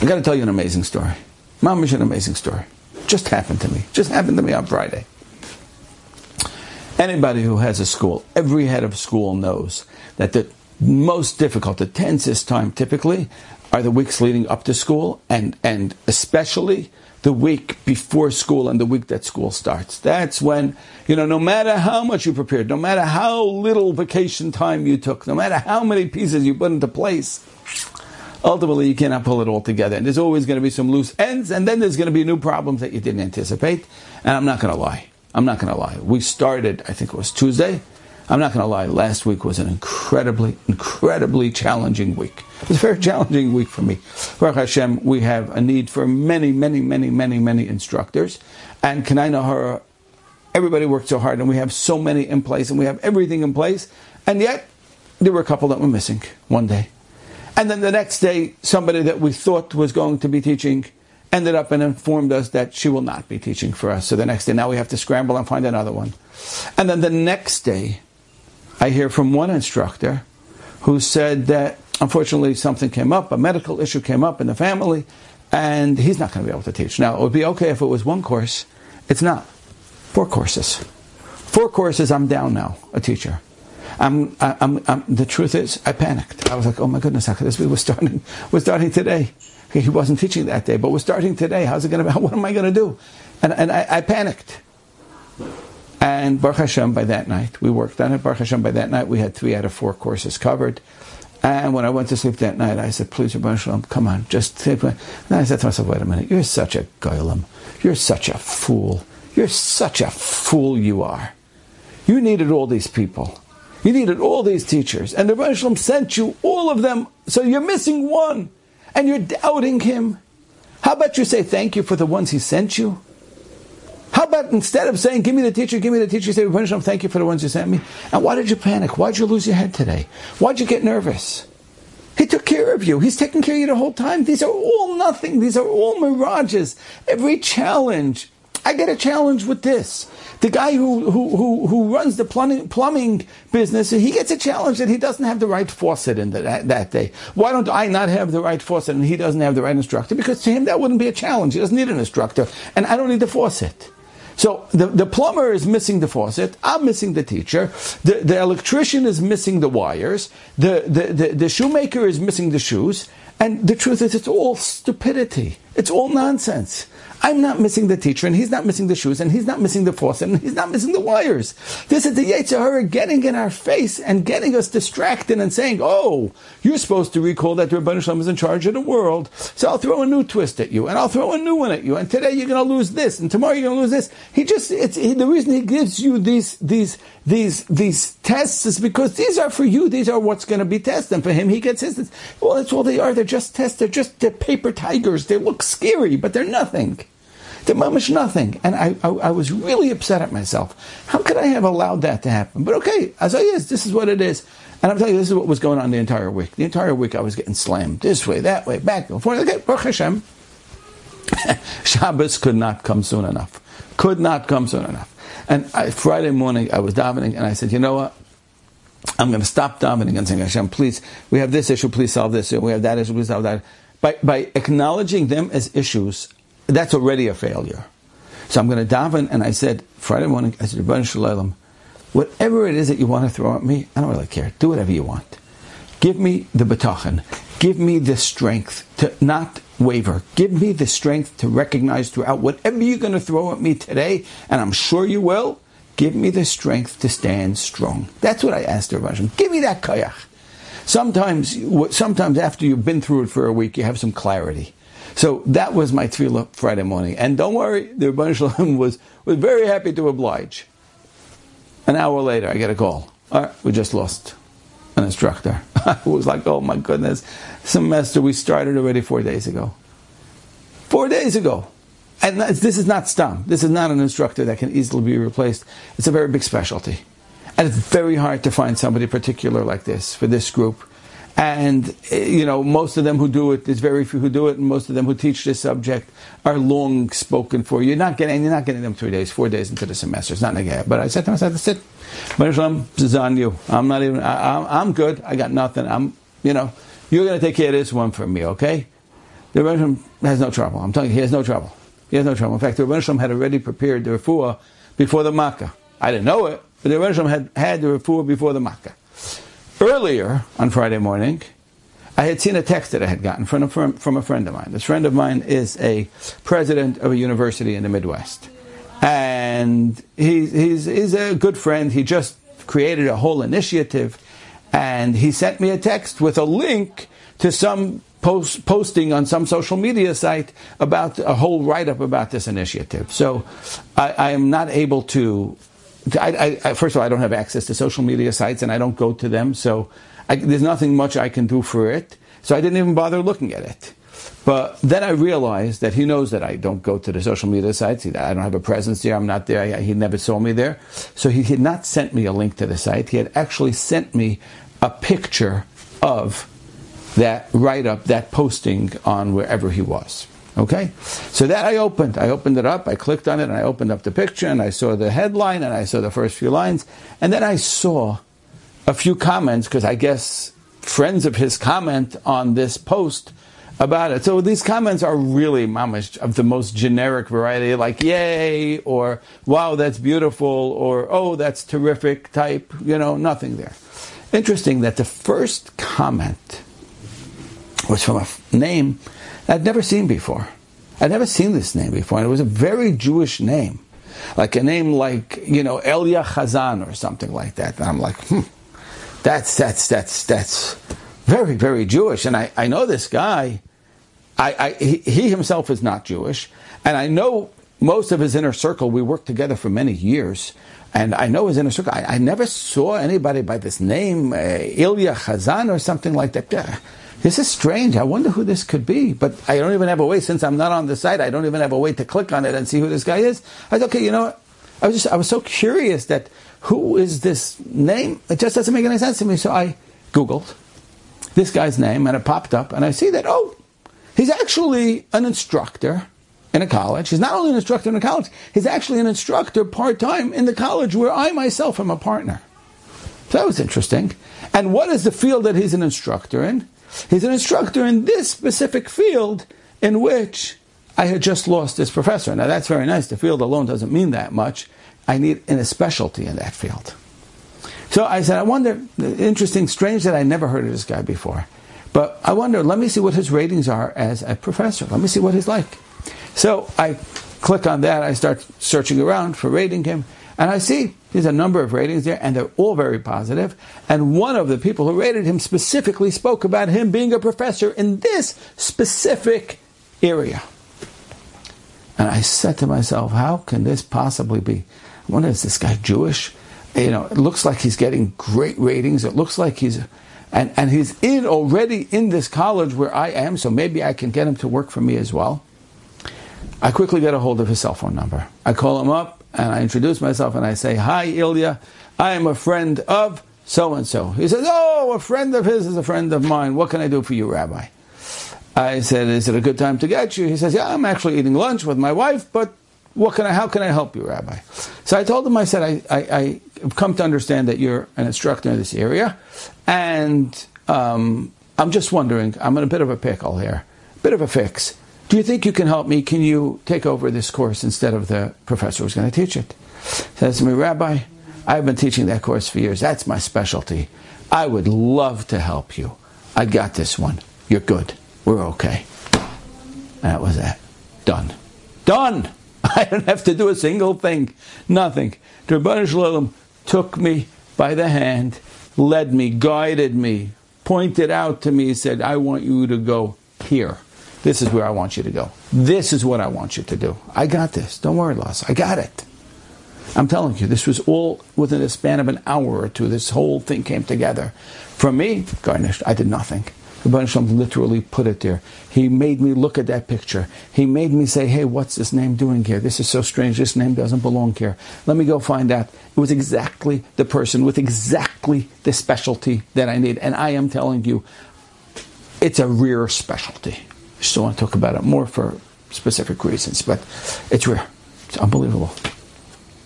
I got to tell you an amazing story. Mom is an amazing story. Just happened to me. Just happened to me on Friday. Anybody who has a school, every head of school knows that the most difficult, the tensest time typically are the weeks leading up to school and, and especially the week before school and the week that school starts. That's when, you know, no matter how much you prepared, no matter how little vacation time you took, no matter how many pieces you put into place, ultimately you cannot pull it all together. And there's always going to be some loose ends, and then there's going to be new problems that you didn't anticipate. And I'm not going to lie. I'm not going to lie. We started, I think it was Tuesday. I'm not going to lie. Last week was an incredibly, incredibly challenging week. It was a very challenging week for me. Baruch Hashem, we have a need for many, many, many, many, many instructors. And kinehora? Everybody worked so hard, and we have so many in place, and we have everything in place. And yet, there were a couple that were missing one day. And then the next day, somebody that we thought was going to be teaching ended up and informed us that she will not be teaching for us. So the next day, now we have to scramble and find another one. And then the next day, I hear from one instructor who said that unfortunately something came up, a medical issue came up in the family, and he's not going to be able to teach. Now, it would be okay if it was one course. It's not. Four courses. Four courses, I'm down now, a teacher. I'm, I'm, I'm, the truth is, I panicked. I was like, oh my goodness, this? We're starting, we're starting today. Okay, he wasn't teaching that day, but we're starting today. How's it going to be? What am I going to do? And, and I, I, panicked. And Baruch Hashem, by that night, we worked on it. Baruch Hashem, by that night, we had three out of four courses covered. And when I went to sleep that night, I said, please, Ribbono Shel Olam, come on, just sleep. And I said to myself, wait a minute, you're such a goylem. You're such a fool. You're such a fool you are. You needed all these people. You needed all these teachers. And the Shalom sent you all of them, so you're missing one. And you're doubting him. How about you say thank you for the ones he sent you? How about instead of saying, give me the teacher, give me the teacher, you say, Ribbono Shel Olam, thank you for the ones you sent me? And why did you panic? Why did you lose your head today? Why did you get nervous? He took care of you. He's taking care of you the whole time. These are all nothing. These are all mirages. Every challenge. I get a challenge with this. The guy who, who, who, who runs the plumbing, plumbing business, he gets a challenge that he doesn't have the right faucet in the, that, that day. Why don't I not have the right faucet and he doesn't have the right instructor? Because to him that wouldn't be a challenge. He doesn't need an instructor. And I don't need the faucet. So the, the plumber is missing the faucet. I'm missing the teacher. The, the electrician is missing the wires. The, the, the, the shoemaker is missing the shoes. And the truth is, it's all stupidity. It's all nonsense. I'm not missing the teacher, and he's not missing the shoes, and he's not missing the faucet, and he's not missing the wires. This is the Yetzer Hara getting in our face and getting us distracted and saying, "Oh, you're supposed to recall that the Ribbono Shel Olam is in charge of the world, so I'll throw a new twist at you, and I'll throw a new one at you, and today you're going to lose this, and tomorrow you're going to lose this." He just it's he, the reason he gives you these these these these tests is because these are for you. These are what's going to be tested. And for him, he gets his. Well, that's all they are. They're just tests. They're just paper tigers. They look scary, but they're nothing. They're mamish nothing. And I, I, I, was really upset at myself. How could I have allowed that to happen? But okay, as I is, this is what it is. And I'm telling you, this is what was going on the entire week. The entire week I was getting slammed this way, that way, back and forth. Okay, Baruch Hashem. Shabbos could not come soon enough. Could not come soon enough. And I, Friday morning, I was davening, and I said, you know what? I'm going to stop davening and saying, Hashem, please, we have this issue, please solve this. We have that issue, please solve that. By, by acknowledging them as issues, that's already a failure. So I'm going to daven, and I said Friday morning, I said, Ribbono Shel Olam, whatever it is that you want to throw at me, I don't really care. Do whatever you want. Give me the bitachon. Give me the strength to not waver. Give me the strength to recognize throughout whatever you're going to throw at me today, and I'm sure you will. Give me the strength to stand strong. That's what I asked Rabban Give me that kayach. Sometimes, sometimes after you've been through it for a week, you have some clarity. So that was my tefillah Friday morning. And don't worry, the Ribbono Shel Olam was, was very happy to oblige. An hour later, I get a call. All right, we just lost an instructor. I was like, oh my goodness, semester we started already four days ago. Four days ago. And this is not stam. This is not an instructor that can easily be replaced. It's a very big specialty. And it's very hard to find somebody particular like this for this group. And eh, you know most of them who do it there's very few who do it and most of them who teach this subject are long spoken for. You're not getting you're not getting them three days four days into the semester. It's not negative but I said to myself that's it. This um, is on you. I'm not even I, I'm good. I got nothing. I'm you know you're going to take care of this one for me okay? The Rebbe has no trouble. I'm telling you, he has no trouble. He has no trouble. In fact, the Rebbe had already prepared the refuah before the Makkah. I didn't know it, but the Rebbe had had the refuah before the Makkah. Earlier on Friday morning, I had seen a text that I had gotten from a, from a friend of mine. This friend of mine is a president of a university in the Midwest. And he, he's, he's a good friend. He just created a whole initiative. And he sent me a text with a link to some post, posting on some social media site about a whole write up about this initiative. So I, I am not able to. I, I, first of all, I don't have access to social media sites and I don't go to them. So I, there's nothing much I can do for it. So I didn't even bother looking at it. But then I realized that he knows that I don't go to the social media sites. I don't have a presence there. I'm not there. He never saw me there. So he had not sent me a link to the site. He had actually sent me a picture of that write up, that posting on wherever he was. Okay? So that I opened. I opened it up, I clicked on it, and I opened up the picture, and I saw the headline, and I saw the first few lines, and then I saw a few comments because I guess friends of his comment on this post about it. So these comments are really mamish of the most generic variety, like "yay" or "wow, that's beautiful" or "oh, that's terrific" type. You know, nothing there. Interesting that the first comment was from a name I'd never seen before. I'd never seen this name before, and it was a very Jewish name, like a name like you know Elia Chazan or something like that. And I'm like, hmm that's that's that's that's very very Jewish. And I, I know this guy. I, I he, he himself is not Jewish, and I know most of his inner circle. We worked together for many years, and I know his inner circle. I, I never saw anybody by this name, uh, Ilya Chazan or something like that. This is strange. I wonder who this could be. But I don't even have a way, since I'm not on the site, I don't even have a way to click on it and see who this guy is. I said, okay, you know what? I was just, I was so curious that who is this name? It just doesn't make any sense to me. So I Googled this guy's name and it popped up and I see that, oh, he's actually an instructor in a college. He's not only an instructor in a college, he's actually an instructor part time in the college where I myself am a partner. So that was interesting. And what is the field that he's an instructor in? He's an instructor in this specific field in which I had just lost this professor. Now that's very nice. The field alone doesn't mean that much. I need in a specialty in that field. So I said, I wonder, interesting, strange that I never heard of this guy before. But I wonder, let me see what his ratings are as a professor. Let me see what he's like. So I click on that, I start searching around for rating him, and I see there's a number of ratings there, and they're all very positive. And one of the people who rated him specifically spoke about him being a professor in this specific area. And I said to myself, how can this possibly be? I wonder, is this guy Jewish? You know, it looks like he's getting great ratings. It looks like he's, and, and he's in already in this college where I am, so maybe I can get him to work for me as well. I quickly get a hold of his cell phone number. I call him up and I introduce myself and I say, Hi, Ilya. I am a friend of so and so. He says, Oh, a friend of his is a friend of mine. What can I do for you, Rabbi? I said, Is it a good time to get you? He says, Yeah, I'm actually eating lunch with my wife, but what can I, how can I help you, Rabbi? So I told him, I said, I, I, have come to understand that you're an instructor in this area, and um, I'm just wondering, I'm in a bit of a pickle here, bit of a fix. Do you think you can help me? Can you take over this course instead of the professor who's going to teach it? Says to me, Rabbi, I've been teaching that course for years. That's my specialty. I would love to help you. I got this one. You're good. We're okay. And That was that. Done. Done! I don't have to do a single thing, nothing. Ribbono Shel Olam took me by the hand, led me, guided me, pointed out to me, said, I want you to go here. This is where I want you to go. This is what I want you to do. I got this. Don't worry, Loss. I got it. I'm telling you, this was all within a span of an hour or two. This whole thing came together. For me, garnished, I did nothing. The Rebbeinu literally put it there. He made me look at that picture. He made me say, hey, what's this name doing here? This is so strange. This name doesn't belong here. Let me go find out. It was exactly the person with exactly the specialty that I need. And I am telling you, it's a rare specialty. Still want to talk about it more for specific reasons, but it's rare. It's unbelievable.